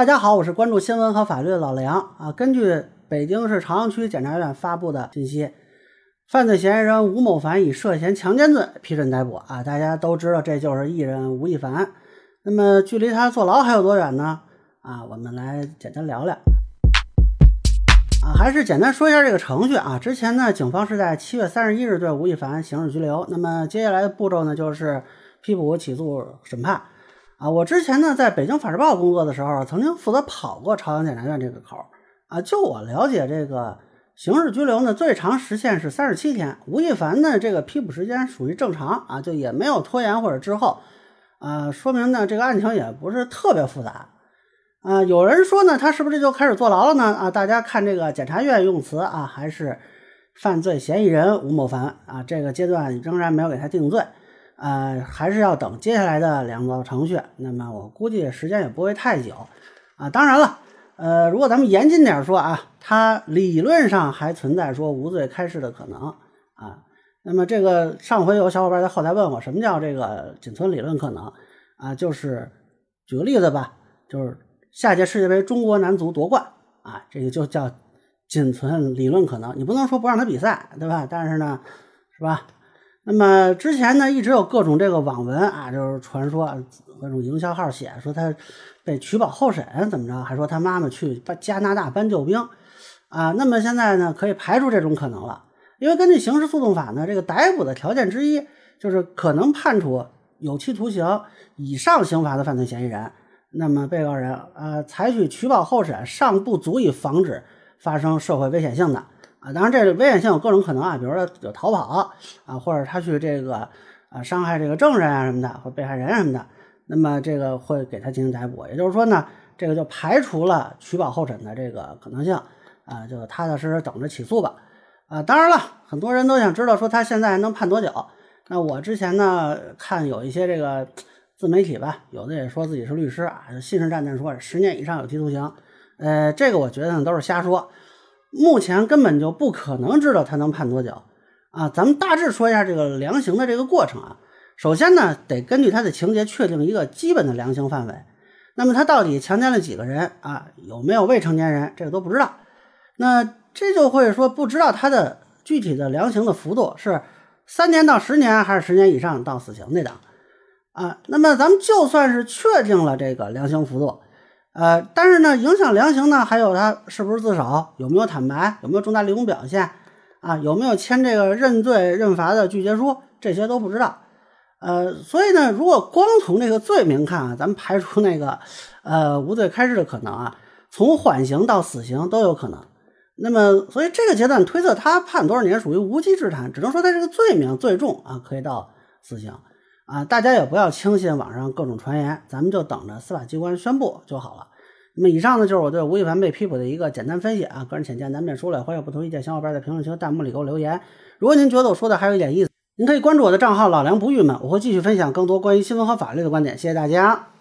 大家好，我是关注新闻和法律的老梁啊。根据北京市朝阳区检察院发布的信息，犯罪嫌疑人吴某凡以涉嫌强奸罪批准逮捕啊。大家都知道，这就是艺人吴亦凡。那么，距离他坐牢还有多远呢？啊，我们来简单聊聊。啊，还是简单说一下这个程序啊。之前呢，警方是在七月三十一日对吴亦凡刑事拘留。那么接下来的步骤呢，就是批捕、起诉、审判。啊，我之前呢在北京法制报工作的时候，曾经负责跑过朝阳检察院这个口啊。就我了解，这个刑事拘留呢最长时限是三十七天。吴亦凡呢这个批捕时间属于正常啊，就也没有拖延或者滞后啊，说明呢这个案情也不是特别复杂啊。有人说呢他是不是就开始坐牢了呢？啊，大家看这个检察院用词啊，还是犯罪嫌疑人吴某凡啊，这个阶段仍然没有给他定罪。呃，还是要等接下来的两道程序。那么我估计时间也不会太久啊。当然了，呃，如果咱们严谨点说啊，他理论上还存在说无罪开释的可能啊。那么这个上回有小伙伴在后台问我，什么叫这个仅存理论可能啊？就是举个例子吧，就是下届世界杯中国男足夺冠啊，这个就叫仅存理论可能。你不能说不让他比赛，对吧？但是呢，是吧？那么之前呢，一直有各种这个网文啊，就是传说各种营销号写说他被取保候审怎么着，还说他妈妈去加拿大搬救兵啊。那么现在呢，可以排除这种可能了，因为根据刑事诉讼法呢，这个逮捕的条件之一就是可能判处有期徒刑以上刑罚的犯罪嫌疑人。那么被告人呃采取取保候审尚不足以防止发生社会危险性的。啊，当然，这危险性有各种可能啊，比如说有逃跑啊，或者他去这个啊伤害这个证人啊什么的，或被害人什么的，那么这个会给他进行逮捕。也就是说呢，这个就排除了取保候审的这个可能性啊，就踏踏实实等着起诉吧。啊，当然了，很多人都想知道说他现在能判多久。那我之前呢看有一些这个自媒体吧，有的也说自己是律师啊，信誓旦旦说十年以上有期徒刑。呃，这个我觉得呢都是瞎说。目前根本就不可能知道他能判多久啊！咱们大致说一下这个量刑的这个过程啊。首先呢，得根据他的情节确定一个基本的量刑范围。那么他到底强奸了几个人啊？有没有未成年人？这个都不知道。那这就会说不知道他的具体的量刑的幅度是三年到十年，还是十年以上到死刑那档啊？那么咱们就算是确定了这个量刑幅度。呃，但是呢，影响量刑呢，还有他是不是自首，有没有坦白，有没有重大立功表现，啊，有没有签这个认罪认罚的拒绝书，这些都不知道。呃，所以呢，如果光从这个罪名看啊，咱们排除那个呃无罪开释的可能啊，从缓刑到死刑都有可能。那么，所以这个阶段推测他判多少年属于无稽之谈，只能说他这个罪名最重啊，可以到死刑。啊，大家也不要轻信网上各种传言，咱们就等着司法机关宣布就好了。那么以上呢，就是我对吴亦凡被批捕的一个简单分析啊，个人浅见难免说了，欢迎有不同意见小伙伴在评论区和弹幕里给我留言。如果您觉得我说的还有一点意思，您可以关注我的账号老梁不郁闷，我会继续分享更多关于新闻和法律的观点。谢谢大家。